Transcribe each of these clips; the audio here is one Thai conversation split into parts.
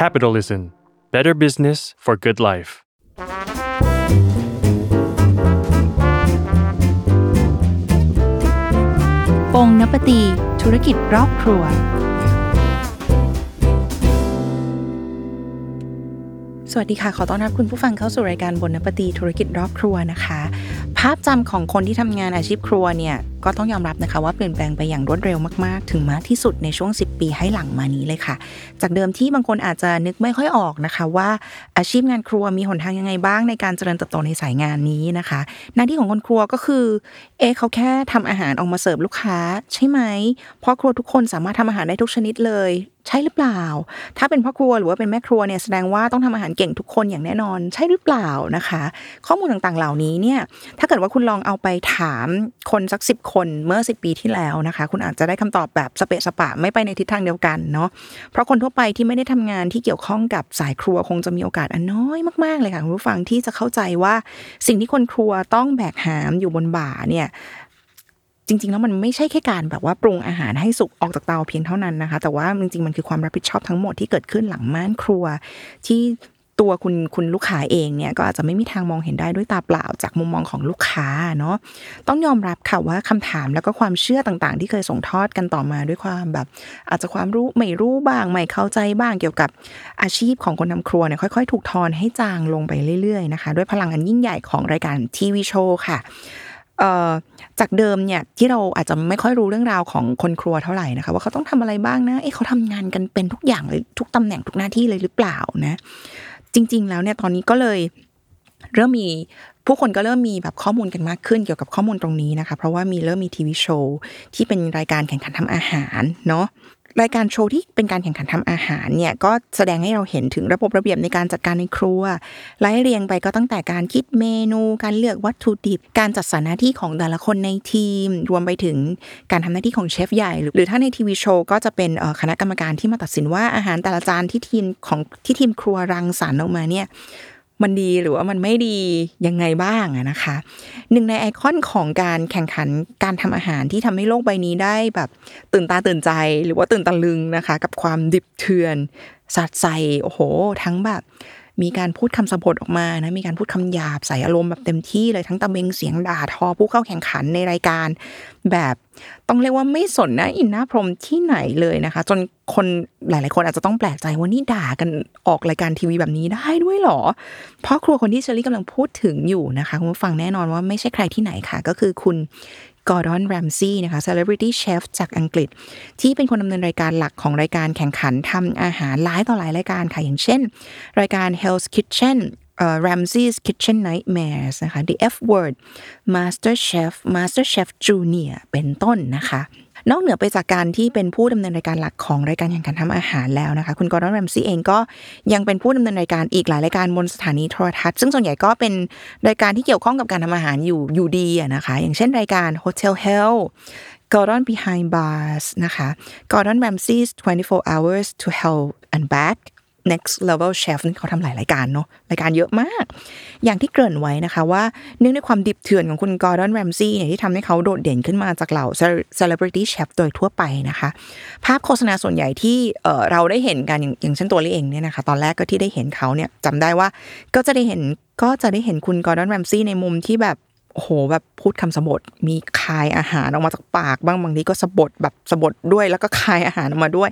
Capitalism Better Business for Good Life ปงนปตี ธุรกิจรอบครัว สวัสดีค่ะ ขอต้อนรับคุณผู้ฟังเข้าสู่รายการบนนปตีธุรกิจรอบครัวนะคะ ภาพจำของคนที่ทำงานอาชีพครัวเนี่ยก็ต้องยอมรับนะคะว่าเปลี่ยนแปลงไปอย่างรวดเร็วมากๆ ถึงมากที่สุดในช่วง 10 ปีให้หลังมานี้เลยค่ะ จากเดิมที่บางคนอาจจะนึกไม่ค่อยออกนะคะ ว่าอาชีพงานครัวมีหนทางยังไงบ้างในการเจริญเติบโตในสายงานนี้นะคะ หน้าที่ของคนครัวก็คือเอ๊เขาแค่ทำอาหารออกมาเสิร์ฟลูกค้าใช่ไหมเพราะครัวทุกคนสามารถทำอาหารได้ทุกชนิดเลย ใช่หรือเปล่า ถ้าเป็นพ่อครัวหรือว่าเป็นแม่ครัวเนี่ยแสดงว่าต้องทำอาหารเก่งทุกคนอย่างแน่นอน ใช่หรือเปล่านะคะ ข้อมูลต่างๆเหล่านี้เนี่ย ถ้าเกิดว่าคุณลองเอาไปถามคนสักสิบคนเมื่อสิบปีที่แล้วนะคะ คุณอาจจะได้คำตอบแบบสเปะสปะไม่ไปในทิศทางเดียวกันเนาะ เพราะคนทั่วไปที่ไม่ได้ทำงานที่เกี่ยวข้องกับสายครัวคงจะมีโอกาสอันน้อยมากๆเลยค่ะคุณผู้ฟังที่จะเข้าใจว่าสิ่งที่คนครัวต้องแบกหามอยู่บนบ่าเนี่ย จริง ๆ แล้วมันไม่ใช่แค่การแบบว่าปรุงอาหารให้สุกออกจากเตาเพียงเท่านั้นนะคะ แต่ว่าจริงๆมันคือความรับผิดชอบทั้งหมดที่เกิดขึ้นหลังม่านครัว ที่ตัวคุณคุณลูกค้าเองเนี่ยก็อาจจะไม่มีทางมองเห็นได้ด้วยตาเปล่าจากมุมมองของลูกค้าเนาะต้องยอมรับค่ะว่าคำถามแล้วก็ความเชื่อต่างๆ ที่เคยส่งทอดกันต่อมาด้วยความแบบ อาจจะความรู้ไม่รู้บ้างไม่เข้าใจบ้างเกี่ยวกับอาชีพของคนทำครัวเนี่ยค่อย ๆ ถูกทอนให้จางลงไปเรื่อยๆนะคะ ด้วยพลังอันยิ่งใหญ่ของรายการทีวีโชว์ค่ะ จากเดิมเนี่ยที่เราอาจจะไม่ค่อยรู้เรื่องราวของคนครัวเท่าไหร่นะคะ ว่าเขาต้องทำอะไรบ้างนะเอ๊ะเขาทำงานกันเป็นทุกอย่างเลยทุกตำแหน่งทุกหน้าที่เลยหรือเปล่านะ จริง ๆ แล้วเนี่ยตอนนี้ก็เลยเริ่มมีผู้คนก็เริ่มมีแบบข้อมูลกันมากขึ้นเกี่ยวกับข้อมูลตรงนี้นะคะ เพราะว่ามีเริ่มมีทีวีโชว์ที่เป็นรายการแข่งขันทำอาหารเนาะ รายการโชว์ที่เป็นการแข่งขันทำอาหารเนี่ยก็แสดงให้เราเห็นถึงระบบระเบียบในการจัดการในครัวไล่เรียงไปก็ตั้งแต่การคิดเมนู การเลือกวัตถุดิบ การจัดสรรหน้าที่ของแต่ละคนในทีม รวมไปถึงการทำหน้าที่ของเชฟใหญ่ หรือถ้าในทีวีโชว์ก็จะเป็นคณะกรรมการที่มาตัดสินว่าอาหารแต่ละจานที่ทีมของที่ทีมครัวรังสรรค์ออกมาเนี่ย มันดีหรือว่ามันไม่ดียังไงบ้างอะนะคะ หนึ่งในไอคอนของการแข่งขันการทำอาหารที่ทำให้โลกใบนี้ได้แบบตื่นตาตื่นใจหรือว่าตื่นตะลึงนะคะ กับความดิบเถื่อนสัดใส่โอ้โห ทั้งแบบ มีการพูดคำสะบทออกมานะมีการพูดคำหยาบใส่อารมณ์แบบเต็มที่เลยทั้งตะเบงเสียงด่าทอผู้เข้าแข่งขันในรายการ แบบต้องเรียกว่าไม่สนน้าอินหน้าพรมที่ไหนเลยนะคะ จนคนหลาย ๆ คนอาจจะต้องแปลกใจว่านี่ด่ากันออกรายการทีวีแบบนี้ได้ด้วยหรอ เพราะครัวคนที่เชอรี่กำลังพูดถึงอยู่นะคะคุณผู้ฟังแน่นอนว่าไม่ใช่ใครที่ไหนค่ะ ก็คือคุณ กอร์ดอนแรมซี่นะคะ celebrity chef จากอังกฤษ ที่เป็นคนดำเนินรายการหลักของรายการแข่งขันทำอาหารหลายต่อหลายรายการค่ะ อย่างเช่น รายการ Hell's Kitchen เอ่อ Ramsey's Kitchen Nightmares นะคะ The F Word Master Chef Master Chef Junior เป็นต้นนะคะ นอกเหนือไปจากการที่เป็นผู้ดำเนินรายการหลักของรายการแห่งการทำอาหารแล้วนะคะ คุณกอร์ดอนแรมซี่เองก็ยังเป็นผู้ดำเนินรายการอีกหลายรายการบนสถานีโทรทัศน์ซึ่งส่วนใหญ่ก็เป็นรายการที่เกี่ยวข้องกับการทำอาหารอยู่อยู่ดีนะคะ อย่างเช่นรายการ Hotel Hell Gordon Behind Bars นะคะ Gordon Ramsay's 24 Hours to Hell and Back next level chef นี่เขาทำหลายรายการเนาะรายการเยอะมาก อย่างที่เกริ่นไว้นะคะว่าเนื่องด้วยความดิบเถื่อนของคุณกอร์ดอนแรมซี่เนี่ยที่ทำให้เขาโดดเด่นขึ้นมาจากเหล่า celebrity chef โดยทั่วไปนะคะ ภาพโฆษณาส่วนใหญ่ที่เราได้เห็นกันอย่างเช่นตัวเองเนี่ยนะคะตอนแรกก็ที่ได้เห็นเขาเนี่ยจำได้ว่าก็จะได้เห็นก็จะได้เห็นคุณกอร์ดอนแรมซี่ในมุมที่แบบ โอ้โหแบบพูดคำสบถมีคายอาหารออกมาจากปากบ้างบางทีก็สบถแบบสบถด้วย แล้วก็คายอาหารออกมาด้วย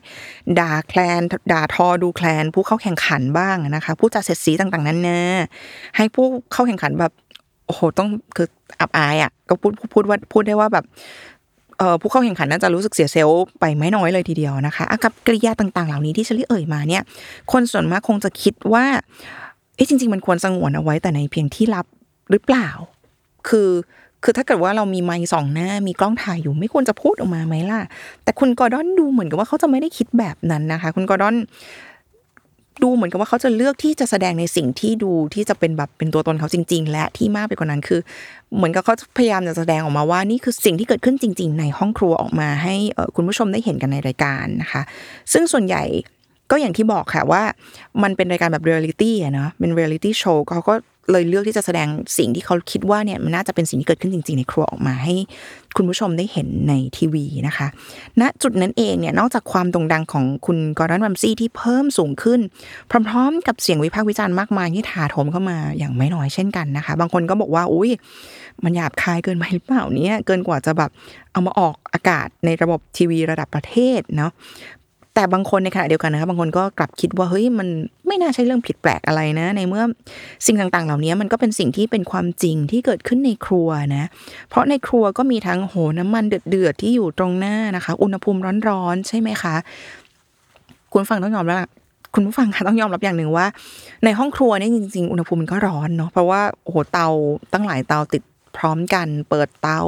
ด่าแคลนด่าทอดูแคลน ผู้เข้าแข่งขันบ้างนะคะผู้จัดเสร็จสีต่างๆ นั้นนะให้ผู้เข้าแข่งขันแบบโอ้โหต้องคืออับอายอะก็พูดพูดว่าพูดได้ว่าแบบเอ่อผู้เข้าแข่งขันน่าจะรู้สึกเสียเซลล์ไปไม่น้อยเลยทีเดียวนะคะอากับกริยาต่างๆ เหล่านี้ที่เชลี่เอ่ยมาเนี่ย คนส่วนมากคงจะคิดว่าเอ๊ะจริง ๆ มันควรสงวนเอาไว้แต่ในเพียงที่ลับหรือเปล่า คือคือถ้าเกิดว่าเรามีไมค์สองหน้ามีกล้องถ่ายอยู่ไม่ควรจะพูดออกมาไหมล่ะ แต่คุณกอร์ดอนดูเหมือนกับว่าเขาจะไม่ได้คิดแบบนั้นนะคะ คุณกอร์ดอนดูเหมือนกับว่าเขาจะเลือกที่จะแสดงในสิ่งที่ดูที่จะเป็นแบบเป็นตัวตนเขาจริง ๆ และที่มากไปกว่านั้นคือ เหมือนกับเขาพยายามจะแสดงออกมาว่านี่คือสิ่งที่เกิดขึ้นจริง ๆ ในห้องครัวออกมาให้คุณผู้ชมได้เห็นกันในรายการนะคะ ซึ่งส่วนใหญ่ก็อย่างที่บอกค่ะว่ามันเป็นรายการแบบเรียลิตี้อะเนาะเป็นเรียลิตี้โชว์เขาก็ เลยเลือกที่จะแสดงสิ่งที่เขาคิดว่าเนี่ยมันน่าจะเป็นสิ่งที่เกิดขึ้นจริง ๆ ในครัวออกมาให้คุณผู้ชมได้เห็นในทีวีนะคะณจุดนั้นเองเนี่ยนอกจากความโด่งดังของคุณกอร์ดอนรัมซี่ที่เพิ่มสูงขึ้น พร้อมๆ กับเสียงวิพากษ์วิจารณ์มากมายที่ถาโถมเข้ามาอย่างไม่น้อยเช่นกันนะคะ บางคนก็บอกว่าอุ้ยมันหยาบคายเกินไปหรือเปล่าเนี่ยเกินกว่าจะแบบเอามาออกอากาศในระบบทีวีระดับประเทศเนาะ แต่บางคนในขณะเดียวกันนะครับบางคนก็กลับคิดว่าเฮ้ยมันไม่น่าใช่เรื่องผิดแปลกอะไรนะ ในเมื่อสิ่งต่างๆ เหล่านี้มันก็เป็นสิ่งที่เป็นความจริงที่เกิดขึ้นในครัวนะ เพราะในครัวก็มีทั้งโหน้ำมันเดือดๆที่อยู่ตรงหน้านะคะ อุณหภูมิร้อนๆใช่ไหมคะ คุณฟังต้องยอมรับคุณผู้ฟังคะต้องยอมรับอย่างหนึ่งว่า ในห้องครัวนี่จริง ๆ อุณหภูมิมันก็ร้อนเนาะเพราะว่าโอ้โหเตาตั้งหลายเตาติด พร้อมกัน เปิดเตา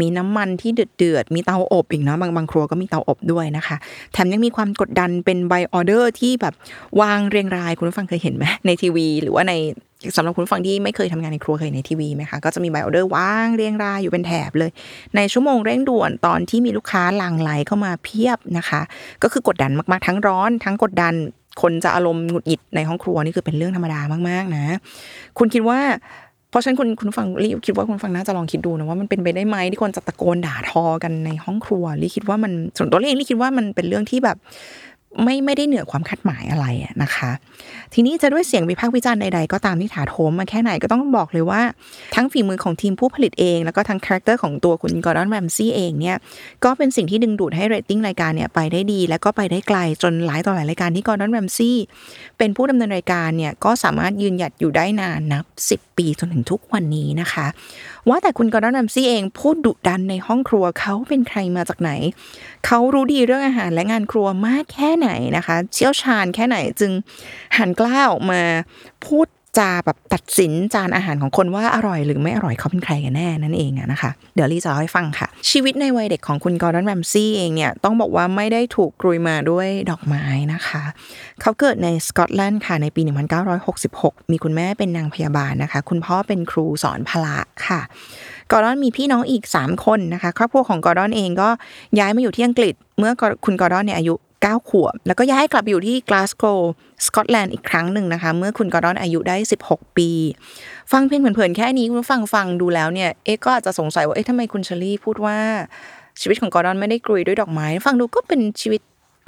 มีน้ำมันที่เดือดเดือดมีเตาอบอีกเนาะบางบางครัวก็มีเตาอบด้วยนะคะ แถมยังมีความกดดันเป็นใบออเดอร์ที่แบบวางเรียงรายคุณผู้ฟังเคยเห็นไหมในทีวี หรือว่าในสำหรับคุณผู้ฟังที่ไม่เคยทำงานในครัวเคยในทีวีไหมคะก็จะมีใบออเดอร์วางเรียงรายอยู่เป็นแถบเลย ในชั่วโมงเร่งด่วนตอนที่มีลูกค้าหลั่งไหลเข้ามาเพียบนะคะ ก็คือกดดันมากๆทั้งร้อน ทั้งกดดันคนจะอารมณ์หงุดหงิดในห้องครัวนี่คือเป็นเรื่องธรรมดามากๆนะ คุณคิดว่า เพราะฉะนั้นคุณคุณฟังรีคิดว่าคุณฟังน่าจะลองคิดดูนะว่ามันเป็นไปได้ไหมที่คนจะตะโกนด่าทอกันในห้องครัวรีคิดว่ามันส่วนตัวเองรีคิดว่ามันเป็นเรื่องที่แบบ ไม่ไม่ได้เหนือความคาดหมายอะไรนะคะ ทีนี้จะด้วยเสียงวิพากษ์วิจารณ์ใดๆก็ตามที่ถาโถมมาแค่ไหนก็ต้องบอกเลยว่า ทั้งฝีมือของทีมผู้ผลิตเอง แล้วก็ทั้งคาแรคเตอร์ของตัวคุณกอร์ดอนแรมซี่เองเนี่ยก็เป็นสิ่งที่ดึงดูดให้เรตติ้งรายการเนี่ยไปได้ดี และก็ไปได้ไกลจนหลายต่อหลายรายการที่กอร์ดอนแรมซี่เป็นผู้ดำเนินรายการเนี่ยก็สามารถยืนหยัดอยู่ได้นานนับ 10 ปีจนถึงทุกวันนี้นะคะว่าแต่คุณกอร์ดอนแรมซี่เองพูดดุดันในห้องครัวเขาเป็นใครมาจากไหน เขารู้ดีเรื่องอาหารและงานครัวมากแค่ไหนนะคะ เชี่ยวชาญแค่ไหนจึงหันกล้าออกมาพูด จาแบบตัดสินจานอาหารของคนว่าอร่อยหรือไม่อร่อยเขาเป็นใครกันแน่นั่นเองอะนะคะ เดี๋ยวลีจะเล่าให้ฟังค่ะ ชีวิตในวัยเด็กของคุณกอร์ดอนแรมซี่เองเนี่ยต้องบอกว่าไม่ได้ถูกกรุยมาด้วยดอกไม้นะคะ เขาเกิดในสกอตแลนด์ค่ะในปี 1966 มีคุณแม่เป็นนางพยาบาลนะคะ คุณพ่อเป็นครูสอนพละค่ะกอร์ดอนมีพี่น้องอีก 3 คนนะคะ ครอบครัวของกอร์ดอนเองก็ย้ายมาอยู่ที่อังกฤษ เมื่อคุณกอร์ดอนเนี่ยอายุ 9 ขวบ แล้วก็ย้ายกลับอยู่ที่กลาสโกว์สกอตแลนด์อีกครั้งหนึ่งนะคะ เมื่อคุณกอร์ดอนอายุได้ 16 ปี ฟังเพียงเผินๆแค่นี้คุณฟังฟังดูแล้วเนี่ยเอ๊ก็อาจจะสงสัยว่าเอ๊ะทำไมคุณเชอรี่พูดว่าชีวิตของกอร์ดอนไม่ได้กรุยด้วยดอกไม้ ฟังดูก็เป็นชีวิต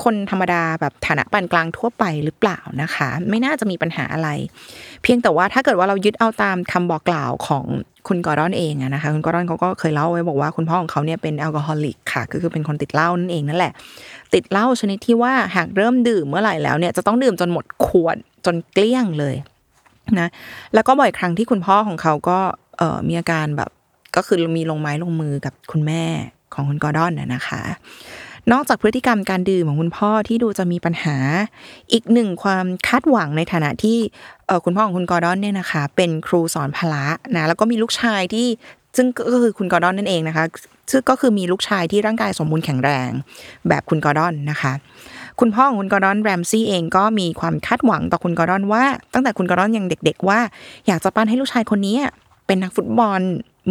คนธรรมดาแบบฐานะปานกลางทั่วไปหรือเปล่านะคะ ไม่น่าจะมีปัญหาอะไร เพียงแต่ว่าถ้าเกิดว่าเรายึดเอาตามคำบอกกล่าวของ คุณกอร์ดอนเองอะนะคะคุณกอร์ดอนเขาก็เคยเล่าไว้บอกว่าคุณพ่อของเขาเนี่ยเป็น alcoholic ค่ะก็คือเป็นคนติดเหล้านั่นเองนั่นแหละ ติดเหล้าชนิดที่ว่าหากเริ่มดื่มเมื่อไหร่แล้วเนี่ยจะต้องดื่มจนหมดขวดจนเกลี้ยงเลยนะแล้วก็บ่อยครั้งที่คุณพ่อของเขาก็เออมีอาการแบบก็คือมีลงไม้ลงมือกับคุณแม่ของคุณกอร์ดอนน่ะนะคะ นอกจากพฤติกรรมการดื่มของคุณพ่อที่ดูจะมีปัญหา อีกหนึ่งความคาดหวังในฐานะที่คุณพ่อของคุณกอร์ดอนเนี่ยนะคะ เป็นครูสอนพละนะแล้วก็มีลูกชายที่ซึ่งก็คือคุณกอร์ดอนนั่นเองนะคะซึ่งก็คือมีลูกชายที่ร่างกายสมบูรณ์แข็งแรง แบบคุณกอร์ดอนนะคะ คุณพ่อของคุณกอร์ดอนแรมซี่เองก็มีความคาดหวังต่อคุณกอร์ดอนว่า ตั้งแต่คุณกอร์ดอนยังเด็ก ๆ ว่า อยากจะปั้นให้ลูกชายคนนี้เป็นนักฟุตบอล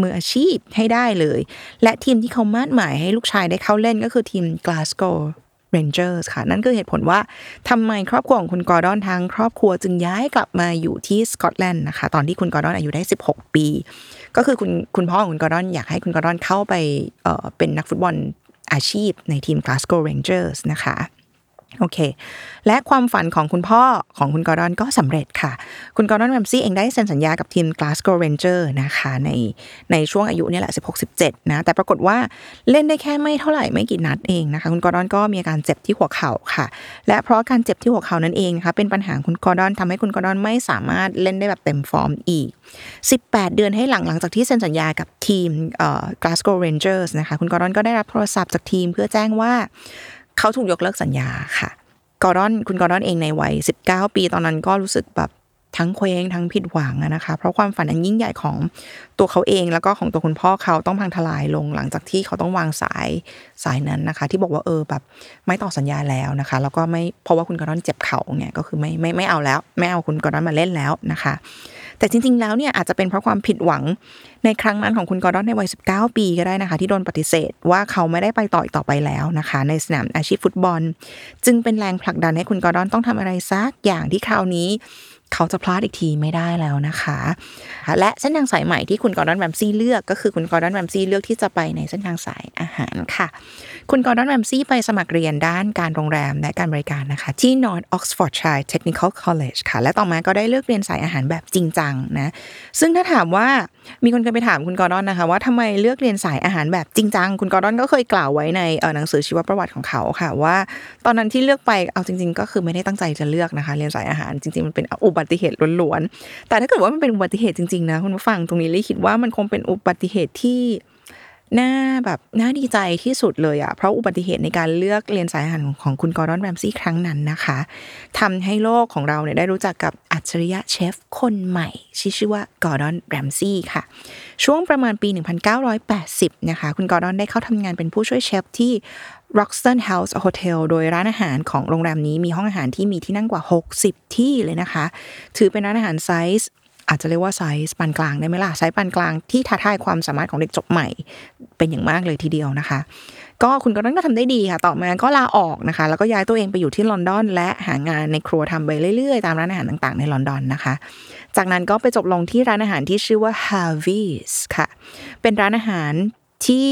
มืออาชีพให้ได้เลย และทีมที่เขามาดหมายให้ลูกชายได้เข้าเล่นก็คือทีม Glasgow Rangers ค่ะ นั่นคือเหตุผลว่าทำไมครอบครัวของคุณกอร์ดอนทั้งครอบครัวจึงย้ายกลับมาอยู่ที่สกอตแลนด์นะคะ ตอนที่คุณกอร์ดอนอายุได้ 16 ปี ก็คือคุณคุณพ่อของคุณกอร์ดอนอยากให้คุณกอร์ดอนเข้าไปเป็นนักฟุตบอลอาชีพในทีม Glasgow Rangers นะคะ โอเค และความฝันของคุณพ่อของคุณกอร์ดอนก็สำเร็จค่ะ คุณกอร์ดอนแรมซี่เองได้เซ็นสัญญากับทีม Glasgow Ranger นะคะในในช่วงอายุนี้แหละ 16-17 นะ แต่ปรากฏว่าเล่นได้แค่ไม่เท่าไหร่ไม่กี่นัดเองนะคะ คุณกอร์ดอนก็มีอาการเจ็บที่หัวเข่าค่ะ และเพราะการเจ็บที่หัวเข่านั่นเองนะคะเป็นปัญหาคุณกอร์ดอนทำให้คุณกอร์ดอนไม่สามารถเล่นได้แบบเต็มฟอร์มอีก 18 เดือนให้หลังหลังจากที่เซ็นสัญญากับทีม Glasgow Rangers นะคะคุณกอร์ดอนก็ได้รับโทรศัพท์จากทีมเพื่อแจ้งว่า เขาถูกยกเลิกสัญญาค่ะกอร์ดอนคุณกอร์ดอนเองในวัย 19 ปีตอนนั้นก็รู้สึกแบบ ทั้งเคว้งทั้งผิดหวังอะนะคะ เพราะความฝันอันยิ่งใหญ่ของตัวเขาเอง แล้วก็ของตัวคุณพ่อเขาต้องพังทลายลงหลังจากที่เขาต้องวางสายสายนั้นนะคะ ที่บอกว่าเออแบบไม่ต่อสัญญาแล้วนะคะ แล้วก็ไม่เพราะว่าคุณกอร์ดอนเจ็บเข่าเนี่ยก็คือไม่ไม่ไม่เอาแล้วไม่เอาคุณกอร์ดอนมาเล่นแล้วนะคะ แต่จริง ๆ แล้วเนี่ยอาจจะเป็นเพราะความผิดหวังในครั้งนั้นของคุณกอร์ดอนในวัย 19 ปีก็ได้นะคะ ที่โดนปฏิเสธว่าเขาไม่ได้ไปต่ออีกต่อไปแล้วนะคะ ในสนามอาชีพฟุตบอล จึงเป็นแรงผลักดันให้คุณกอร์ดอนต้องทำอะไรสักอย่างที่คราวนี้ เขาจะพลาดอีกทีไม่ได้แล้วนะคะ และเส้นทางสายใหม่ที่คุณกอร์ดอนแรมซี่เลือกก็คือคุณกอร์ดอนแรมซี่เลือกที่จะไปในเส้นทางสายอาหารค่ะ คุณกอร์ดอนแรมซี่ไปสมัครเรียนด้านการโรงแรมและการบริการนะคะ ที่ North Oxfordshire Technical College ค่ะ และต่อมาก็ได้เลือกเรียนสายอาหารแบบจริงจังนะ ซึ่งถ้าถามว่ามีคนเคยไปถามคุณกอร์ดอนนะคะ ว่าทำไมเลือกเรียนสายอาหารแบบจริงจังคุณกอร์ดอนก็เคยกล่าวไว้ในหนังสือชีวประวัติของเขาค่ะ ว่า ตอนนั้นที่เลือกไปเอาจริง ๆ ก็คือไม่ได้ตั้งใจจะเลือกนะคะ เรียนสายอาหารจริงๆมันเป็นอุบัติเหตุล้วนๆแต่ถ้าเกิดว่ามันเป็นอุบัติเหตุจริงๆนะคุณผู้ฟังตรงนี้เลยคิดว่ามันคงเป็นอุบัติเหตุที่ น่าแบบน่าดีใจที่สุดเลยอะเพราะอุบัติเหตุในการเลือกเรียนสายอาหารของคุณกอร์ดอนแรมซี่ครั้งนั้นนะคะทำให้โลกของเราเนี่ยได้รู้จักกับอัจฉริยะเชฟคนใหม่ชื่อว่ากอร์ดอนแรมซี่ค่ะ ช่วงประมาณปี 1980 นะคะ คุณกอร์ดอนได้เข้าทำงานเป็นผู้ช่วยเชฟที่ Wroxton House Hotel โดยร้านอาหารของโรงแรมนี้มีห้องอาหารที่มีที่นั่งกว่า 60 ที่เลยนะคะ ถือเป็นร้านอาหารไซส์ อาจจะเรียกว่าไซส์ปานกลางได้ไหมล่ะไซส์ปานกลางที่ท้าทายความสามารถของเด็กจบใหม่ เป็นอย่างมากเลยทีเดียวนะคะ ก็คุณกอร์ดอนก็ทำได้ดีค่ะ ต่อมาก็ลาออกนะคะ แล้วก็ย้ายตัวเองไปอยู่ที่ลอนดอน และหางานในครัวทำไปเรื่อยๆ ตามร้านอาหารต่างๆ ในลอนดอนนะคะ จากนั้นก็ไปจบลงที่ร้านอาหารที่ชื่อว่า Harvey's ค่ะ เป็นร้านอาหารที่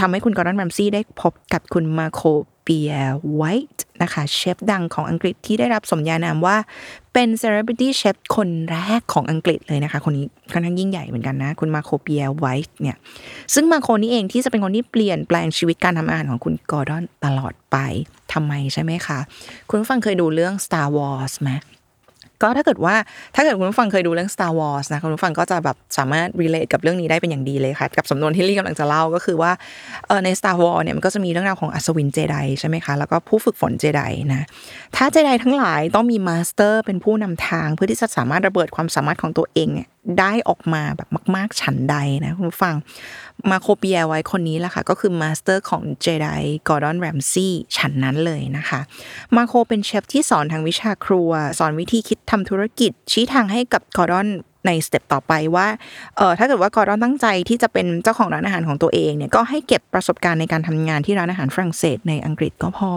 ทำให้คุณกอร์ดอนแรมซี่ได้พบกับคุณมาร์โคปิแอร์ไวท์ นะคะเชฟดังของอังกฤษที่ได้รับสมญานามว่าเป็น celebrity chef คนแรกของอังกฤษเลยนะคะ คนนี้ค่อนข้างยิ่งใหญ่เหมือนกันนะ คุณมาร์โคปิแอร์ไวท์เนี่ย ซึ่งมาร์โคนี้เองที่จะเป็นคนที่เปลี่ยนแปลงชีวิตการทำอาหารของคุณกอร์ดอนตลอดไปทำไมใช่ไหมคะ คุณฟังเคยดูเรื่อง Star Wars ไหม ก็ถ้าเกิดว่าถ้าเกิดคุณผู้ฟังเคยดูเรื่อง Star Wars นะคุณผู้ฟังก็จะแบบสามารถ relate กับเรื่องนี้ได้เป็นอย่างดีเลยค่ะ กับสำนวนที่ลี่กำลังจะเล่าก็คือว่าเออใน Star Wars เนี่ยมันก็จะมีเรื่องราวของอัศวินเจไดใช่ไหมคะแล้วก็ผู้ฝึกฝนเจไดนะถ้าเจไดทั้งหลายต้องมี master เป็นผู้นำทาง เพื่อที่จะสามารถระเบิดความสามารถของตัวเองเนี่ยได้ออกมาแบบมาก ๆ ฉันใดนะคุณผู้ฟัง มาร์โคปิแอร์ไวท์คนนี้แหละค่ะ ก็คือ master ของเจไดกอร์ดอนแรมซี่ฉันนั้นเลยนะคะ มาร์โคเป็นเชฟที่สอนทางวิชาครัว สอนวิธีคิดทำธุรกิจ ชี้ทางให้กับกอร์ดอน ใน step ต่อไปว่าเออถ้าเกิดว่ากอร์ดอนตั้งใจที่จะเป็นเจ้าของร้านอาหารของตัวเองเนี่ยก็ให้เก็บประสบการณ์ในการทำงานที่ร้านอาหารฝรั่งเศสในอังกฤษก็พอ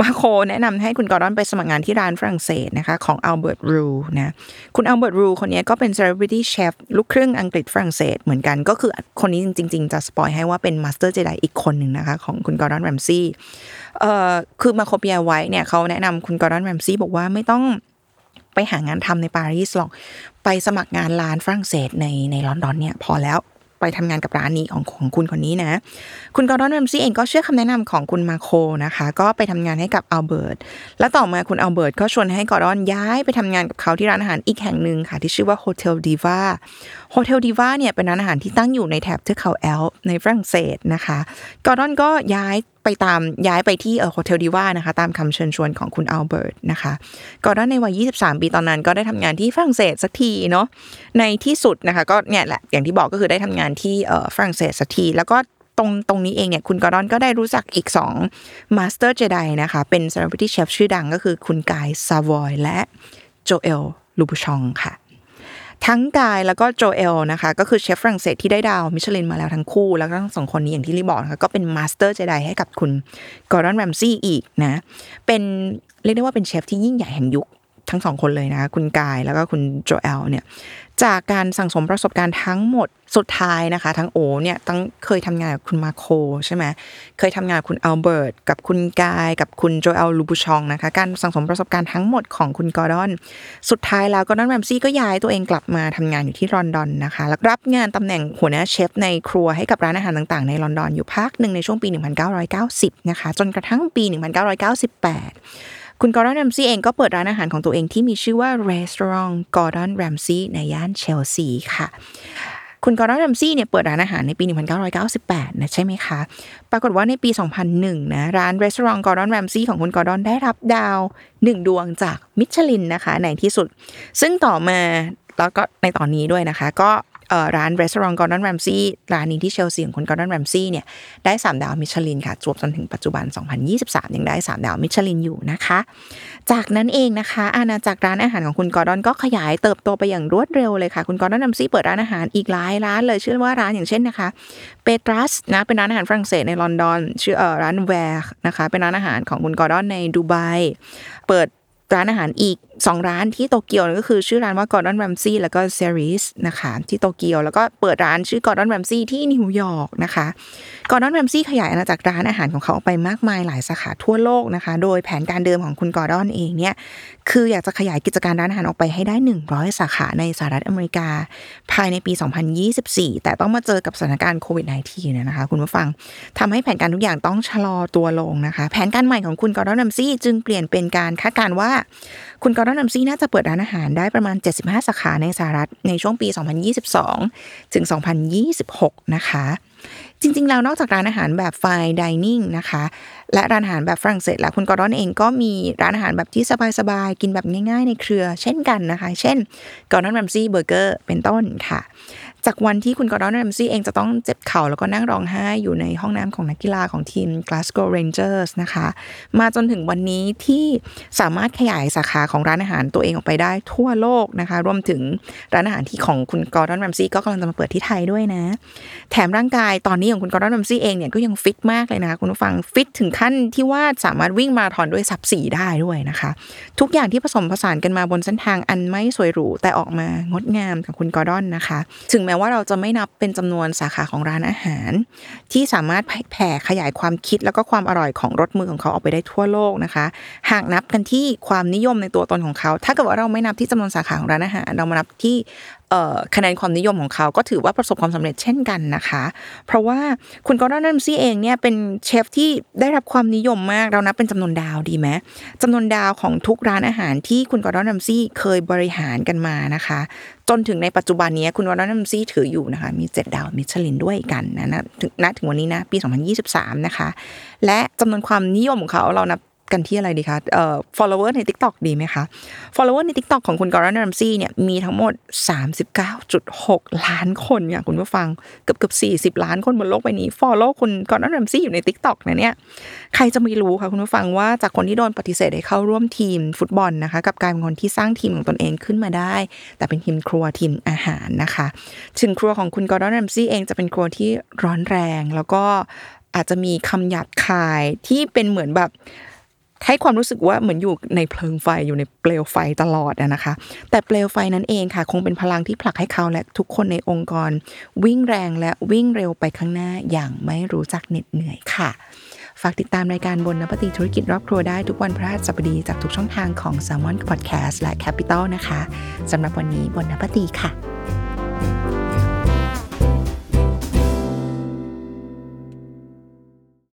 มาร์โคแนะนำให้คุณกอร์ดอนไปสมัครงานที่ร้านฝรั่งเศสนะคะของอัลเบิร์ตรูนะคุณอัลเบิร์ตรูคนนี้ก็เป็น celebrity chef ลูกครึ่งอังกฤษฝรั่งเศสเหมือนกันก็คือคนนี้จริง ๆ จะ spoil ให้ว่าเป็น master เจไดอีกคนหนึ่งนะคะของคุณกอร์ดอนแรมซี่เอ่อคือมาร์โคปิแอร์ไวท์เนี่ยเขาแนะนำคุณกอร์ดอนแรมซี่บอกว่าไม่ต้อง ไปหางานทำในปารีสหรอก ไปสมัครงานร้านฝรั่งเศสในในลอนดอนเนี่ยพอแล้วไปทำงานกับร้านนี้ของของคุณคนนี้นะ คุณกอร์ดอนแรมซี่เองก็เชื่อคำแนะนำของคุณมาร์โคนะคะ ก็ไปทำงานให้กับอัลเบิร์ต และต่อมาคุณอัลเบิร์ตก็ชวนให้กอร์ดอนย้ายไปทำงานกับเขาที่ร้านอาหารอีกแห่งหนึ่งค่ะที่ชื่อว่า Hotel Diva Hotel Diva เนี่ยเป็นร้านอาหารที่ตั้งอยู่ในแถบเทือกเขาแอลป์ในฝรั่งเศสนะคะ กอร์ดอนก็ย้าย ไปตามย้ายไปที่เออ Hotel Diva นะคะ ตามคำเชิญชวนของคุณอัลเบิร์ตนะคะกอร์ดอนในวัย 23 ปีตอนนั้น ก็ได้ทำงานที่ฝรั่งเศสสักทีเนาะในที่สุดนะคะ ก็เนี่ยแหละอย่างที่บอกก็คือได้ทำงานที่เออฝรั่งเศสสักทีแล้วก็ตรงตรงนี้เองเนี่ยคุณกอร์ดอนก็ได้รู้จักอีก2 master เจไดนะคะ เป็น celebrity chef ชื่อดังก็คือคุณกายซาวอยและโจเอลโรบูชงค่ะ ทั้งกายแล้วก็โจเอลนะคะก็คือเชฟฝรั่งเศสที่ได้ดาวมิชลินมาแล้วทั้งคู่ แล้วทั้งสองคนนี้อย่างที่ลี่บอกนะคะก็เป็น master เจไดให้กับคุณกอร์ดอนแรมซี่อีกนะเป็นเรียกได้ว่าเป็นเชฟที่ยิ่งใหญ่แห่งยุคทั้งสองคนเลยนะคะคุณกายแล้วก็คุณโจเอลเนี่ย จากการสั่งสมประสบการณ์ทั้งหมดสุดท้ายนะคะ ทั้งโอเนี่ยทั้งเคยทำงานกับคุณมาร์โคใช่ไหมเคยทำงานกับคุณอัลเบิร์ตกับคุณกายกับคุณโจเอลโรบูชงนะคะ การสั่งสมประสบการณ์ทั้งหมดของคุณกอร์ดอน สุดท้ายแล้วกอร์ดอนแรมซี่ก็ย้ายตัวเองกลับมาทำงานอยู่ที่ลอนดอนนะคะ แล้วรับงานตำแหน่งหัวหน้าเชฟในครัวให้กับร้านอาหารต่างๆในลอนดอนอยู่พักหนึ่งในช่วงปี 1990 นะคะ จนกระทั่งปี 1998 คุณกอร์ดอนแรมซี่เองก็เปิดร้านอาหารของตัวเองที่มีชื่อว่า Restaurant Gordon Ramsay ในย่านเชลซีค่ะคุณกอร์ดอนแรมซี่เนี่ยเปิดร้านอาหารในปี 1998 นะใช่ไหมคะ ปรากฏว่าในปี 2001 นะ ร้าน Restaurant Gordon Ramsay ของคุณกอร์ดอนได้รับดาว 1 ดวงจากมิชลินนะคะในที่สุด ซึ่งต่อมาแล้วก็ในตอนนี้ด้วยนะคะ ก็ ร้าน Restaurant Gordon Ramsay ร้านนี้ที่เชลซีของคุณกอร์ดอนแรมซี่เนี่ยได้ 3 ดาวมิชลินค่ะจวบจนถึงปัจจุบัน 2023 ยังได้ 3 ดาวมิชลินอยู่นะคะ จากนั้นเองนะคะ อาณาจักรร้านอาหารของคุณกอร์ดอนก็ขยายเติบโตไปอย่างรวดเร็วเลยค่ะ คุณกอร์ดอนแรมซี่เปิดร้านอาหารอีกหลายร้านเลยชื่อว่าร้านอย่างเช่นนะคะ Pétrus นะเป็นร้านอาหารฝรั่งเศสในลอนดอนชื่อร้าน Verre นะคะเป็นร้านอาหารของคุณกอร์ดอนในดูไบเปิดร้านอาหารอีก2ร้านที่โตเกียวก็คือชื่อร้านว่า Gordon Ramsay แล้วก็ Series นะคะที่โตเกียวแล้วก็เปิดร้านชื่อ Gordon Ramsay ที่นิวยอร์กนะคะ Gordon Ramsay ขยายอาณาจักรร้านอาหารของเขาออกไปมากมายหลายสาขาทั่วโลกนะคะ โดยแผนการเดิมของคุณกอร์ดอนเองเนี่ยคืออยากจะขยายกิจการร้านอาหารออกไปให้ได้ 100 สาขาในสหรัฐอเมริกา ภายในปี 2024 แต่ต้องมาเจอกับสถานการณ์โควิด -19 เนี่ยนะคะคุณผู้ฟังทำให้แผนการทุกอย่างต้องชะลอตัวลงนะคะ แผนการใหม่ของคุณกอร์ดอนนัมซี่จึงเปลี่ยนเป็นการคาดการณ์ว่าคุณกอร์ดอนแรมซี่น่าจะเปิดร้านอาหารได้ประมาณ 75 สาขาในสหรัฐในช่วงปี 2022 ถึง 2026 นะคะ จริงๆ แล้วนอกจากร้านอาหารแบบ fine dining นะคะ และร้านอาหารแบบฝรั่งเศสแล้วคุณกอร์ดอนเองก็มีร้านอาหารแบบที่สบายๆ กินแบบง่ายๆ ในเครือ เช่นกันนะคะ เช่น Gordon Ramsay Burger เป็นต้นค่ะ จากวันที่คุณกอร์ดอนแรมซี่เองจะต้องเจ็บเข่าแล้วก็นั่งร้องไห้อยู่ในห้องน้ำของนักกีฬาของทีม Glasgow Rangers นะคะ มาจนถึงวันนี้ที่สามารถขยายสาขาของร้านอาหารตัวเองออกไปได้ทั่วโลกนะคะ รวมถึงร้านอาหารที่ของคุณกอร์ดอนแรมซี่ก็กำลังจะมาเปิดที่ไทยด้วยนะ แถมร่างกายตอนนี้ของคุณกอร์ดอนแรมซี่เองเนี่ยก็ยังฟิตมากเลยนะคะคุณผู้ฟังฟิตถึงขั้นที่ว่าสามารถวิ่งมาราธอนด้วย sub สี่ได้ด้วยนะคะ ทุกอย่างที่ผสมผสานกันมาบนเส้นทางอันไม่สวยหรูแต่ออกมางดงามกับคุณกอร์ดอนนะคะ ถึงแม้ว่าเราจะไม่นับเป็นจำนวนสาขาของร้านอาหาร ที่สามารถแผ่ขยายความคิดแล้วก็ความอร่อยของรสมือของเขาออกไปได้ทั่วโลกนะคะ หากนับกันที่ความนิยมในตัวตนของเขา ถ้าเกิดว่าเราไม่นับที่จำนวนสาขาของร้านอาหาร เรามานับที่ คะแนนความนิยมของเขาก็ถือว่าประสบความสำเร็จเช่นกันนะคะ เพราะว่าคุณกอร์ดอนแรมซี่เองเนี่ยเป็นเชฟที่ได้รับความนิยมมากเรานับเป็นจำนวนดาวดีไหมจำนวนดาวของทุกร้านอาหารที่คุณกอร์ดอนแรมซี่เคยบริหารกันมานะคะ จนถึงในปัจจุบันนี้คุณกอร์ดอนแรมซี่ถืออยู่นะคะ มี 7 ดาวมิชลินด้วยกันนะนะถึงณถึงวันนี้นะปี 2023 นะคะ และจำนวนความนิยมของเขาเรานับ กันที่อะไรดีคะเอ่อ follower ใน TikTok ดีไหมคะ follower ใน TikTok ของคุณกอร์นรัมซี่เนี่ยมีทั้งหมด 39.6 ล้านคนเนี่ยคุณผู้ฟังเกือบเกือบ40 ล้านคนบนโลกใบนี้ follow คุณกอร์นรัมซี่อยู่ใน TikTok นะเนี่ยใครจะไม่รู้คะคุณผู้ฟังว่าจากคนที่โดนปฏิเสธให้เข้าร่วมทีมฟุตบอลนะคะกับการเป็นคนที่สร้างทีมของตนเองขึ้นมาได้ แต่เป็นทีมครัวทีมอาหารนะคะถึงครัวของคุณกอร์นรัมซี่เองจะเป็นครัวที่ร้อนแรงแล้วก็อาจจะมีคำหยาบคายที่เป็นเหมือนแบบ ให้ความรู้สึกว่าเหมือนอยู่ในเพลิงไฟอยู่ในเปลวไฟตลอดนะคะ แต่เปลวไฟนั้นเองค่ะ คงเป็นพลังที่ผลักให้เขาและทุกคนในองค์กร วิ่งแรงและวิ่งเร็วไปข้างหน้าอย่างไม่รู้จักเหน็ดเหนื่อยค่ะ ฝากติดตามรายการบนนปฏิธุรกิจรอบครัวได้ทุกวันพฤหัสบดีจากทุกช่องทางของ s ซ l m o n Podcast และ Capital นะคะสำหรับวันนี้บนนปฏิค่ะ